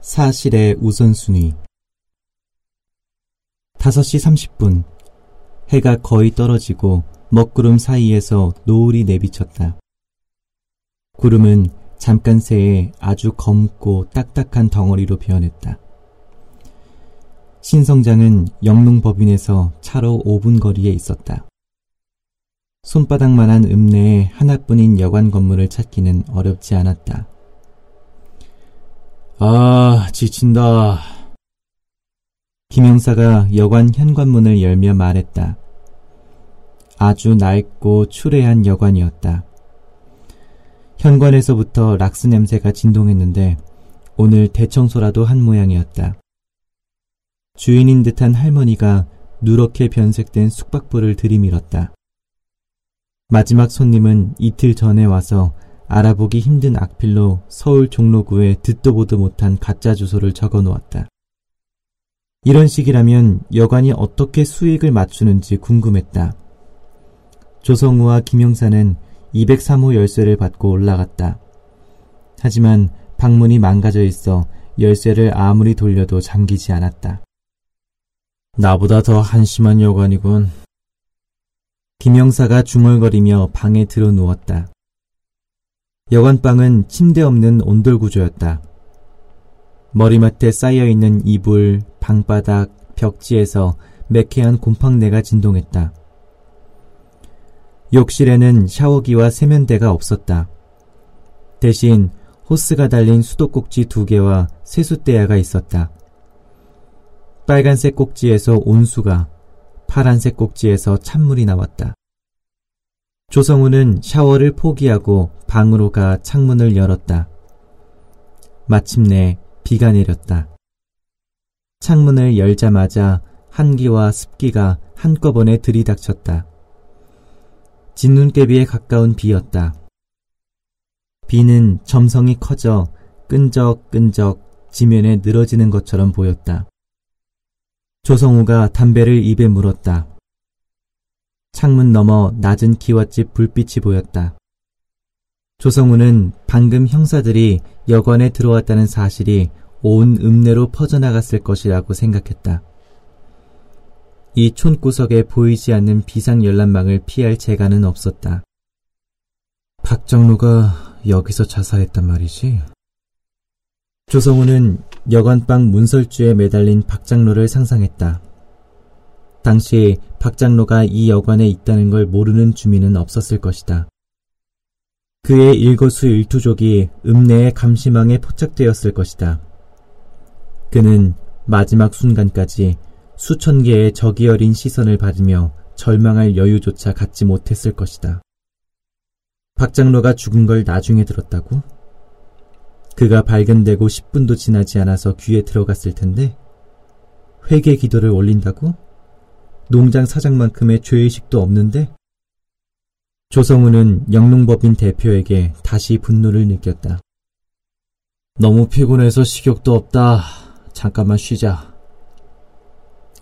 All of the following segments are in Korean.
사실의 우선순위 5시 30분 해가 거의 떨어지고 먹구름 사이에서 노을이 내비쳤다. 구름은 잠깐 새에 아주 검고 딱딱한 덩어리로 변했다. 신성장은 영농법인에서 차로 5분 거리에 있었다. 손바닥만한 읍내에 하나뿐인 여관 건물을 찾기는 어렵지 않았다. 아, 지친다. 김영사가 여관 현관문을 열며 말했다. 아주 낡고 추레한 여관이었다. 현관에서부터 락스 냄새가 진동했는데 오늘 대청소라도 한 모양이었다. 주인인 듯한 할머니가 누렇게 변색된 숙박부를 들이밀었다. 마지막 손님은 이틀 전에 와서 알아보기 힘든 악필로 서울 종로구에 듣도 보도 못한 가짜 주소를 적어 놓았다. 이런 식이라면 여관이 어떻게 수익을 맞추는지 궁금했다. 조성우와 김영사는 203호 열쇠를 받고 올라갔다. 하지만 방문이 망가져 있어 열쇠를 아무리 돌려도 잠기지 않았다. 나보다 더 한심한 여관이군. 김영사가 중얼거리며 방에 들어 누웠다. 여관방은 침대 없는 온돌 구조였다. 머리맡에 쌓여있는 이불, 방바닥, 벽지에서 매캐한 곰팡내가 진동했다. 욕실에는 샤워기와 세면대가 없었다. 대신 호스가 달린 수도꼭지 두 개와 세숫대야가 있었다. 빨간색 꼭지에서 온수가, 파란색 꼭지에서 찬물이 나왔다. 조성우는 샤워를 포기하고 방으로 가 창문을 열었다. 마침내 비가 내렸다. 창문을 열자마자 한기와 습기가 한꺼번에 들이닥쳤다. 진눈깨비에 가까운 비였다. 비는 점성이 커져 끈적끈적 지면에 늘어지는 것처럼 보였다. 조성우가 담배를 입에 물었다. 창문 너머 낮은 기와집 불빛이 보였다. 조성우는 방금 형사들이 여관에 들어왔다는 사실이 온 읍내로 퍼져나갔을 것이라고 생각했다. 이 촌구석에 보이지 않는 비상열람망을 피할 재간은 없었다. 박정로가 여기서 자살했단 말이지? 조성우는 여관방 문설주에 매달린 박장로를 상상했다. 당시 박 장로가 이 여관에 있다는 걸 모르는 주민은 없었을 것이다. 그의 일거수일투족이 읍내의 감시망에 포착되었을 것이다. 그는 마지막 순간까지 수천 개의 적이 어린 시선을 받으며 절망할 여유조차 갖지 못했을 것이다. 박 장로가 죽은 걸 나중에 들었다고? 그가 발견되고 10분도 지나지 않아서 귀에 들어갔을 텐데 회개 기도를 올린다고? 농장 사장만큼의 죄의식도 없는데? 조성우는 영농법인 대표에게 다시 분노를 느꼈다. 너무 피곤해서 식욕도 없다. 잠깐만 쉬자.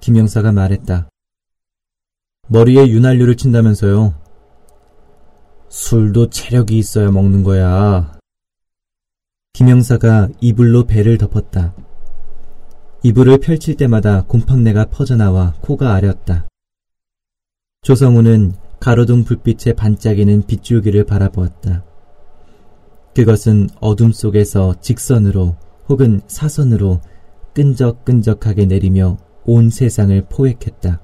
김영사가 말했다. 머리에 윤활유를 친다면서요. 술도 체력이 있어야 먹는 거야. 김영사가 이불로 배를 덮었다. 이불을 펼칠 때마다 곰팡내가 퍼져나와 코가 아렸다. 조성우는 가로등 불빛에 반짝이는 빗줄기를 바라보았다. 그것은 어둠 속에서 직선으로 혹은 사선으로 끈적끈적하게 내리며 온 세상을 포획했다.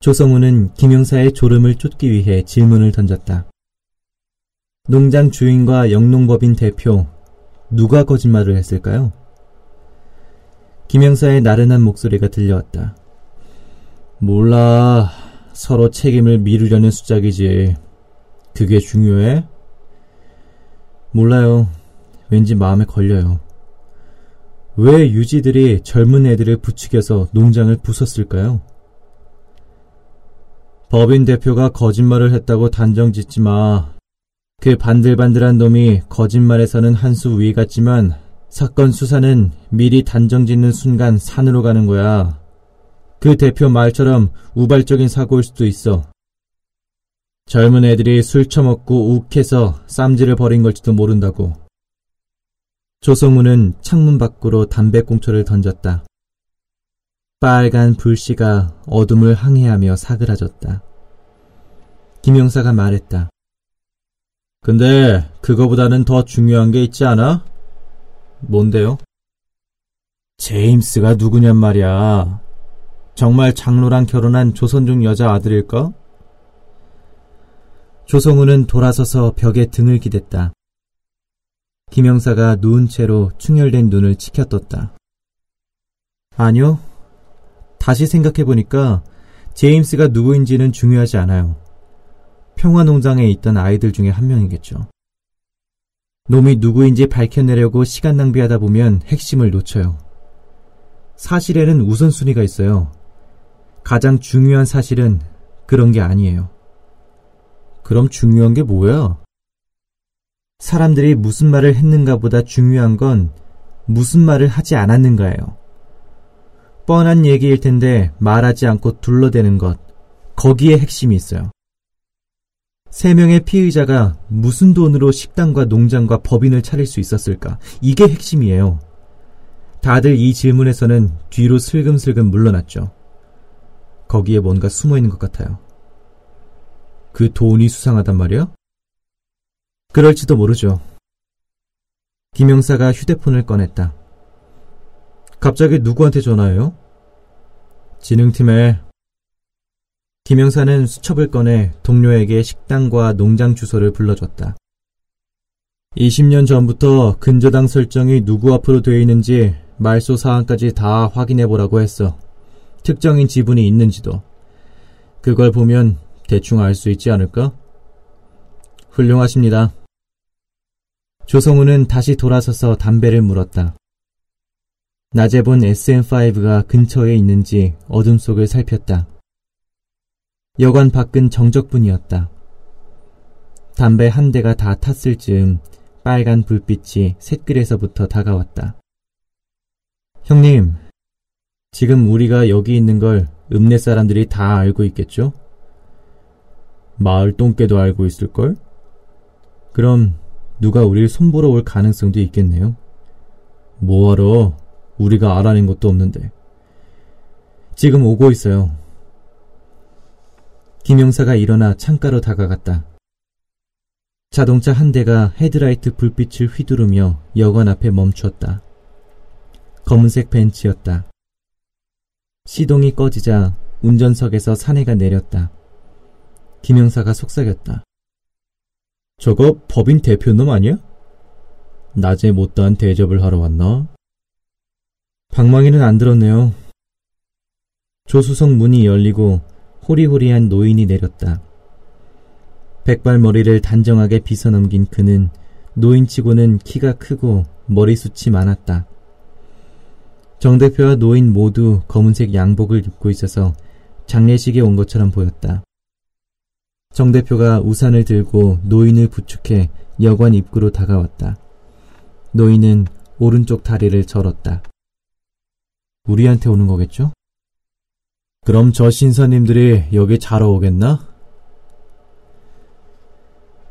조성우는 김영사의 졸음을 쫓기 위해 질문을 던졌다. 농장 주인과 영농법인 대표, 누가 거짓말을 했을까요? 김영사의 나른한 목소리가 들려왔다. 몰라. 서로 책임을 미루려는 수작이지. 그게 중요해? 몰라요. 왠지 마음에 걸려요. 왜 유지들이 젊은 애들을 부추겨서 농장을 부쉈을까요? 법인 대표가 거짓말을 했다고 단정 짓지 마. 그 반들반들한 놈이 거짓말에서는 한 수 위 같지만 사건 수사는 미리 단정 짓는 순간 산으로 가는 거야. 그 대표 말처럼 우발적인 사고일 수도 있어. 젊은 애들이 술 처먹고 욱해서 쌈질을 벌인 걸지도 모른다고. 조성우는 창문 밖으로 담배꽁초를 던졌다. 빨간 불씨가 어둠을 항해하며 사그라졌다. 김영사가 말했다. 근데 그거보다는 더 중요한 게 있지 않아? 뭔데요? 제임스가 누구냔 말이야. 정말 장로랑 결혼한 조선족 여자 아들일까? 조성우는 돌아서서 벽에 등을 기댔다. 김영사가 누운 채로 충혈된 눈을 치켜떴다. 아니요. 다시 생각해보니까 제임스가 누구인지는 중요하지 않아요. 평화농장에 있던 아이들 중에 한 명이겠죠. 놈이 누구인지 밝혀내려고 시간 낭비하다 보면 핵심을 놓쳐요. 사실에는 우선순위가 있어요. 가장 중요한 사실은 그런 게 아니에요. 그럼 중요한 게 뭐야? 사람들이 무슨 말을 했는가 보다 중요한 건 무슨 말을 하지 않았는가예요. 뻔한 얘기일 텐데 말하지 않고 둘러대는 것, 거기에 핵심이 있어요. 세 명의 피의자가 무슨 돈으로 식당과 농장과 법인을 차릴 수 있었을까? 이게 핵심이에요. 다들 이 질문에서는 뒤로 슬금슬금 물러났죠. 거기에 뭔가 숨어 있는 것 같아요. 그 돈이 수상하단 말이야? 그럴지도 모르죠. 김영사가 휴대폰을 꺼냈다. 갑자기 누구한테 전화해요? 진흥팀에 김영사는 수첩을 꺼내 동료에게 식당과 농장 주소를 불러줬다. 20년 전부터 근저당 설정이 누구 앞으로 되어 있는지 말소 사항까지 다 확인해 보라고 했어. 특정인 지분이 있는지도. 그걸 보면 대충 알 수 있지 않을까? 훌륭하십니다. 조성우는 다시 돌아서서 담배를 물었다. 낮에 본 SM5가 근처에 있는지 어둠 속을 살폈다. 여관 밖은 정적뿐이었다. 담배 한 대가 다 탔을 즈음 빨간 불빛이 샛길에서부터 다가왔다. 형님, 지금 우리가 여기 있는 걸 읍내 사람들이 다 알고 있겠죠? 마을 똥개도 알고 있을걸? 그럼 누가 우리를 손보러 올 가능성도 있겠네요. 뭐하러 우리가 알아낸 것도 없는데. 지금 오고 있어요. 김영사가 일어나 창가로 다가갔다. 자동차 한 대가 헤드라이트 불빛을 휘두르며 여관 앞에 멈추었다. 검은색 벤츠였다. 시동이 꺼지자 운전석에서 사내가 내렸다. 김영사가 속삭였다. 저거 법인 대표놈 아니야? 낮에 못다한 대접을 하러 왔나? 방망이는 안 들었네요. 조수석 문이 열리고 호리호리한 노인이 내렸다. 백발머리를 단정하게 빗어넘긴 그는 노인치고는 키가 크고 머리숱이 많았다. 정 대표와 노인 모두 검은색 양복을 입고 있어서 장례식에 온 것처럼 보였다. 정 대표가 우산을 들고 노인을 부축해 여관 입구로 다가왔다. 노인은 오른쪽 다리를 절었다. 우리한테 오는 거겠죠? 그럼 저 신사님들이 여기 자러 오겠나?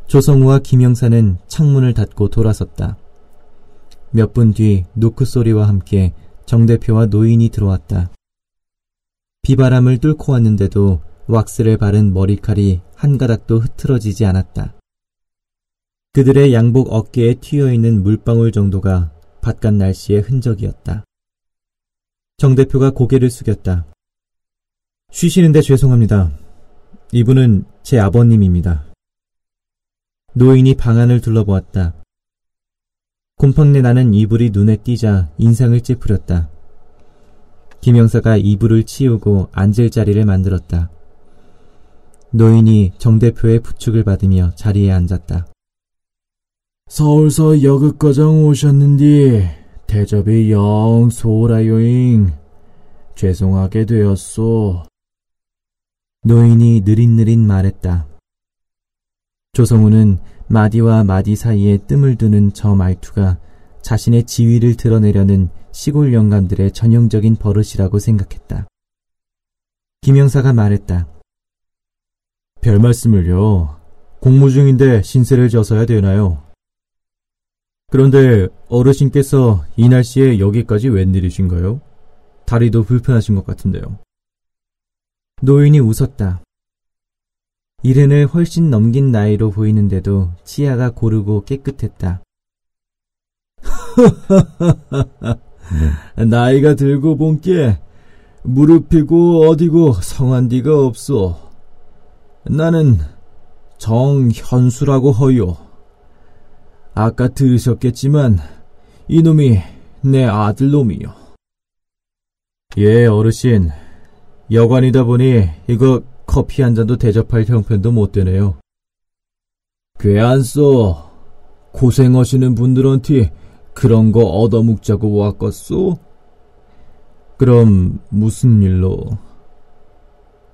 조성우와 김영사는 창문을 닫고 돌아섰다. 몇 분 뒤 노크 소리와 함께 정 대표와 노인이 들어왔다. 비바람을 뚫고 왔는데도 왁스를 바른 머리칼이 한 가닥도 흐트러지지 않았다. 그들의 양복 어깨에 튀어 있는 물방울 정도가 바깥 날씨의 흔적이었다. 정 대표가 고개를 숙였다. 쉬시는데 죄송합니다. 이분은 제 아버님입니다. 노인이 방안을 둘러보았다. 곰팡내 나는 이불이 눈에 띄자 인상을 찌푸렸다. 김영사가 이불을 치우고 앉을 자리를 만들었다. 노인이 정 대표의 부축을 받으며 자리에 앉았다. 서울서 여극과장 오셨는디 대접이 영 소라요잉. 죄송하게 되었소. 노인이 느릿느릿 말했다. 조성우는 마디와 마디 사이에 뜸을 두는 저 말투가 자신의 지위를 드러내려는 시골 영감들의 전형적인 버릇이라고 생각했다. 김영사가 말했다. 별 말씀을요. 공무 중인데 신세를 져서야 되나요? 그런데 어르신께서 이 날씨에 여기까지 웬일이신가요? 다리도 불편하신 것 같은데요. 노인이 웃었다. 이른을 훨씬 넘긴 나이로 보이는데도 치아가 고르고 깨끗했다. 나이가 들고 본께 무릎이고 어디고 성한 디가 없소. 나는 정현수라고 허요. 아까 들으셨겠지만 이놈이 내 아들놈이요. 예, 어르신. 여관이다 보니 이거 커피 한 잔도 대접할 형편도 못 되네요. 괴안써 고생하시는 분들한테 그런 거 얻어묵자고 왔겠소? 그럼 무슨 일로?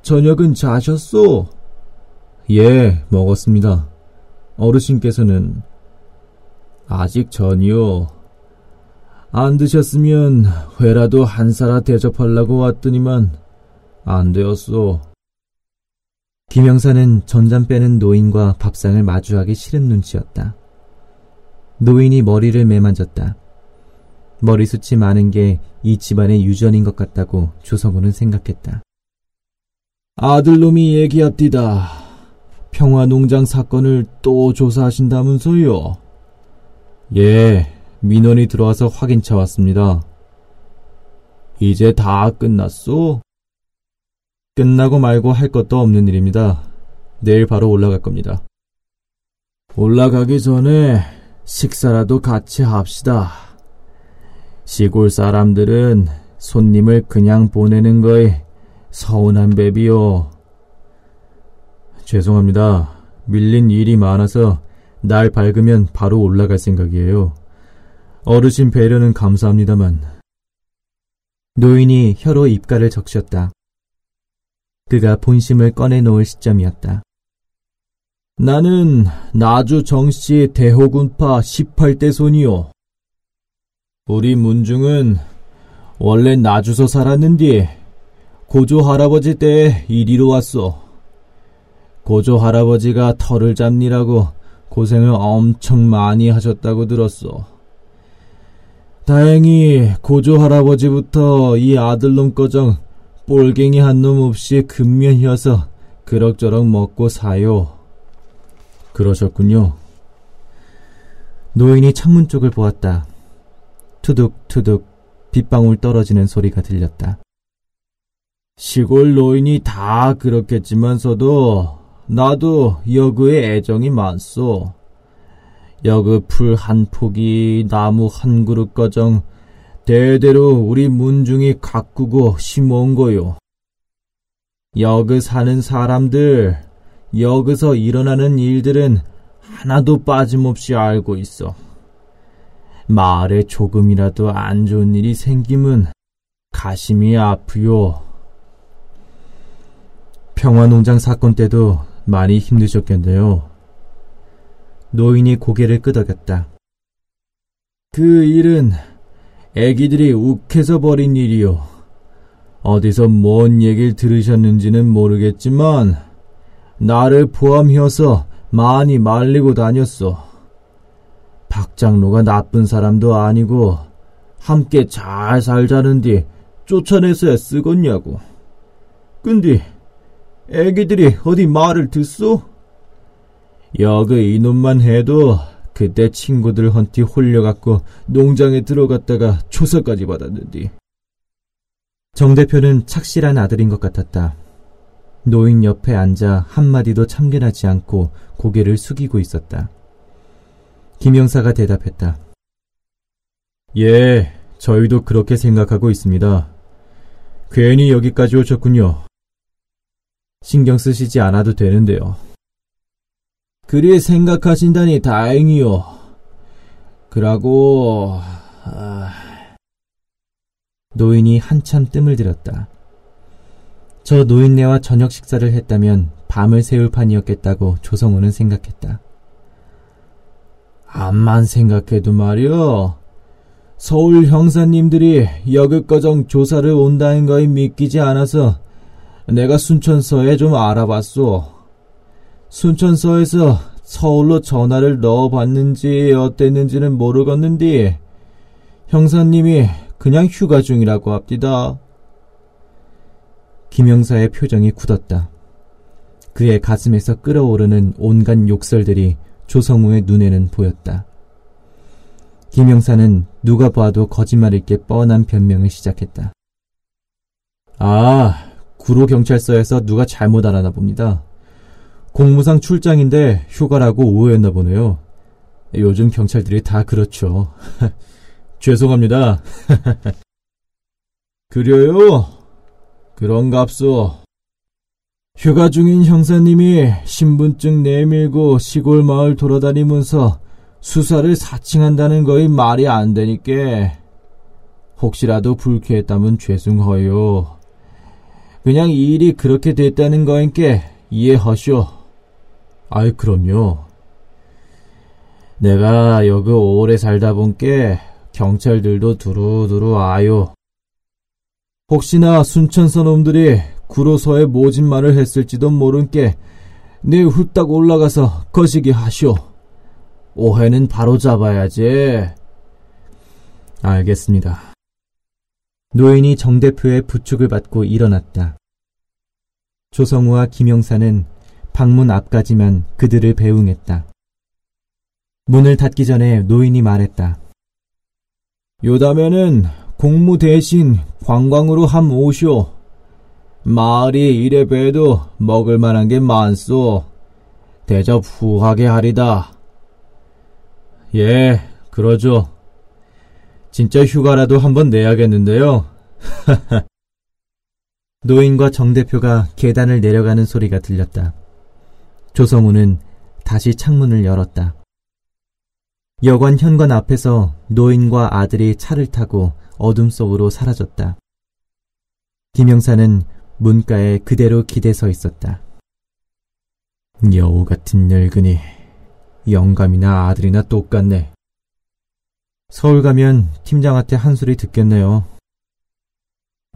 저녁은 자셨소? 예, 먹었습니다. 어르신께서는 아직 전이요. 안 드셨으면 회라도 한 사라 대접하려고 왔더니만 안 되었소. 김영사는 전잠 빼는 노인과 밥상을 마주하기 싫은 눈치였다. 노인이 머리를 매만졌다. 머리숱이 많은 게 이 집안의 유전인 것 같다고 조성우는 생각했다. 아들놈이 얘기합디다. 평화농장 사건을 또 조사하신다면서요? 예, 민원이 들어와서 확인차 왔습니다. 이제 다 끝났소? 끝나고 말고 할 것도 없는 일입니다. 내일 바로 올라갈 겁니다. 올라가기 전에 식사라도 같이 합시다. 시골 사람들은 손님을 그냥 보내는 거에 서운한 배비요. 죄송합니다. 밀린 일이 많아서 날 밝으면 바로 올라갈 생각이에요. 어르신 배려는 감사합니다만. 노인이 혀로 입가를 적셨다. 그가 본심을 꺼내놓을 시점이었다. 나는 나주 정씨 대호군파 18대 손이요. 우리 문중은 원래 나주서 살았는디 고조 할아버지 때 이리로 왔소. 고조 할아버지가 털을 잡니라고 고생을 엄청 많이 하셨다고 들었소. 다행히 고조 할아버지부터 이 아들놈 거정 꼴갱이 한 놈 없이 근면이어서 그럭저럭 먹고 사요. 그러셨군요. 노인이 창문 쪽을 보았다. 투둑투둑 빗방울 떨어지는 소리가 들렸다. 시골 노인이 다 그렇겠지만서도 나도 여그의 애정이 많소. 여그 풀한 폭이 나무 한 그릇 거정 대대로 우리 문중이 가꾸고 심어온 거요. 여그 사는 사람들, 여기서 일어나는 일들은 하나도 빠짐없이 알고 있어. 마을에 조금이라도 안 좋은 일이 생기면 가심이 아프요. 평화농장 사건 때도 많이 힘드셨겠네요. 노인이 고개를 끄덕였다. 그 일은 애기들이 욱해서 버린 일이요. 어디서 뭔 얘기를 들으셨는지는 모르겠지만 나를 포함해서 많이 말리고 다녔어. 박 장로가 나쁜 사람도 아니고 함께 잘 살자는디 쫓아내서야 쓰겄냐고. 근데 애기들이 어디 말을 듣소? 여그 이놈만 해도 그때 친구들 헌티 홀려갖고 농장에 들어갔다가 조사까지 받았는디. 정 대표는 착실한 아들인 것 같았다. 노인 옆에 앉아 한마디도 참견하지 않고 고개를 숙이고 있었다. 김영사가 대답했다. 예, 저희도 그렇게 생각하고 있습니다. 괜히 여기까지 오셨군요. 신경 쓰시지 않아도 되는데요. 그리 생각하신다니 다행이요. 그러고 아... 노인이 한참 뜸을 들였다. 저 노인네와 저녁 식사를 했다면 밤을 새울 판이었겠다고 조성우는 생각했다. 암만 생각해도 말이여. 서울 형사님들이 여극거정 조사를 온다는 거에 믿기지 않아서 내가 순천서에 좀 알아봤소. 순천서에서 서울로 전화를 넣어봤는지 어땠는지는 모르겠는데 형사님이 그냥 휴가 중이라고 합디다. 김영사의 표정이 굳었다. 그의 가슴에서 끓어오르는 온갖 욕설들이 조성우의 눈에는 보였다. 김영사는 누가 봐도 거짓말일 게 뻔한 변명을 시작했다. 아, 구로경찰서에서 누가 잘못 알아나 봅니다. 공무상 출장인데 휴가라고 오해했나 보네요. 요즘 경찰들이 다 그렇죠. 죄송합니다. 그래요? 그런갑소. 휴가 중인 형사님이 신분증 내밀고 시골 마을 돌아다니면서 수사를 사칭한다는 거의 말이 안 되니까 혹시라도 불쾌했다면 죄송해요. 그냥 이 일이 그렇게 됐다는 거인께 이해하쇼. 아이 그럼요. 내가 여기 오래 살다 본께 경찰들도 두루두루 아요. 혹시나 순천서 놈들이 구로서에 모진 말을 했을지도 모른께 내 후딱 올라가서 거시기 하쇼. 오해는 바로 잡아야지. 알겠습니다. 노인이 정 대표의 부축을 받고 일어났다. 조성우와 김영사는 방문 앞까지만 그들을 배웅했다. 문을 닫기 전에 노인이 말했다. 요다면은 공무 대신 관광으로 함 오쇼. 마을이 이래 봬도 먹을 만한 게 많소. 대접 후하게 하리다. 예, 그러죠. 진짜 휴가라도 한번 내야겠는데요. 노인과 정 대표가 계단을 내려가는 소리가 들렸다. 조성우는 다시 창문을 열었다. 여관 현관 앞에서 노인과 아들이 차를 타고 어둠 속으로 사라졌다. 김영사는 문가에 그대로 기대 서 있었다. 여우 같은 늙은이, 영감이나 아들이나 똑같네. 서울 가면 팀장한테 한 소리 듣겠네요.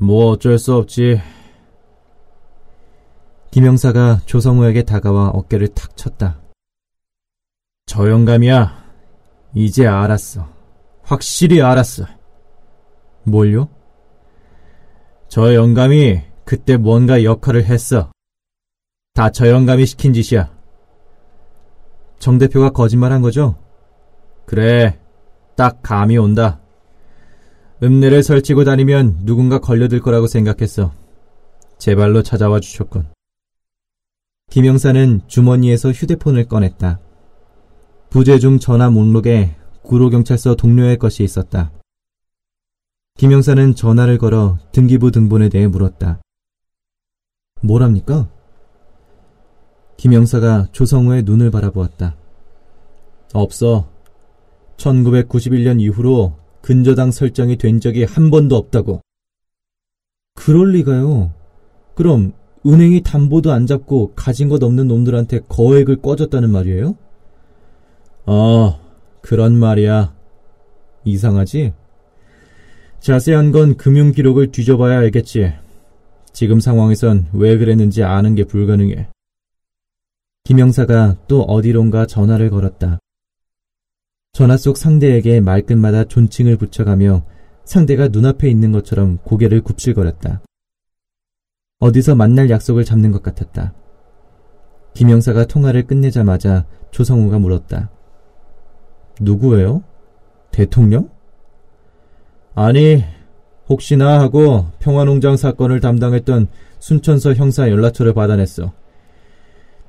뭐 어쩔 수 없지. 김영사가 조성우에게 다가와 어깨를 탁 쳤다. 저 영감이야. 이제 알았어. 확실히 알았어. 뭘요? 저 영감이 그때 뭔가 역할을 했어. 다 저 영감이 시킨 짓이야. 정 대표가 거짓말한 거죠? 그래. 딱 감이 온다. 읍내를 설치고 다니면 누군가 걸려들 거라고 생각했어. 제 발로 찾아와 주셨군. 김영사는 주머니에서 휴대폰을 꺼냈다. 부재 중 전화 목록에 구로경찰서 동료의 것이 있었다. 김영사는 전화를 걸어 등기부 등본에 대해 물었다. 뭐랍니까? 김영사가 조성우의 눈을 바라보았다. 없어. 1991년 이후로 근저당 설정이 된 적이 한 번도 없다고. 그럴 리가요. 그럼 은행이 담보도 안 잡고 가진 것 없는 놈들한테 거액을 꿔줬다는 말이에요? 어, 그런 말이야. 이상하지? 자세한 건 금융 기록을 뒤져봐야 알겠지. 지금 상황에선 왜 그랬는지 아는 게 불가능해. 김영사가 또 어디론가 전화를 걸었다. 전화 속 상대에게 말끝마다 존칭을 붙여가며 상대가 눈앞에 있는 것처럼 고개를 굽실거렸다. 어디서 만날 약속을 잡는 것 같았다. 김영사가 통화를 끝내자마자 조성우가 물었다. 누구예요? 대통령? 아니, 혹시나 하고 평화농장 사건을 담당했던 순천서 형사 연락처를 받아냈어.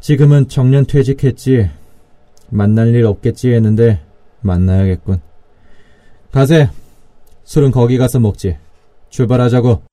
지금은 정년 퇴직했지. 만날 일 없겠지 했는데 만나야겠군. 가세. 술은 거기 가서 먹지. 출발하자고.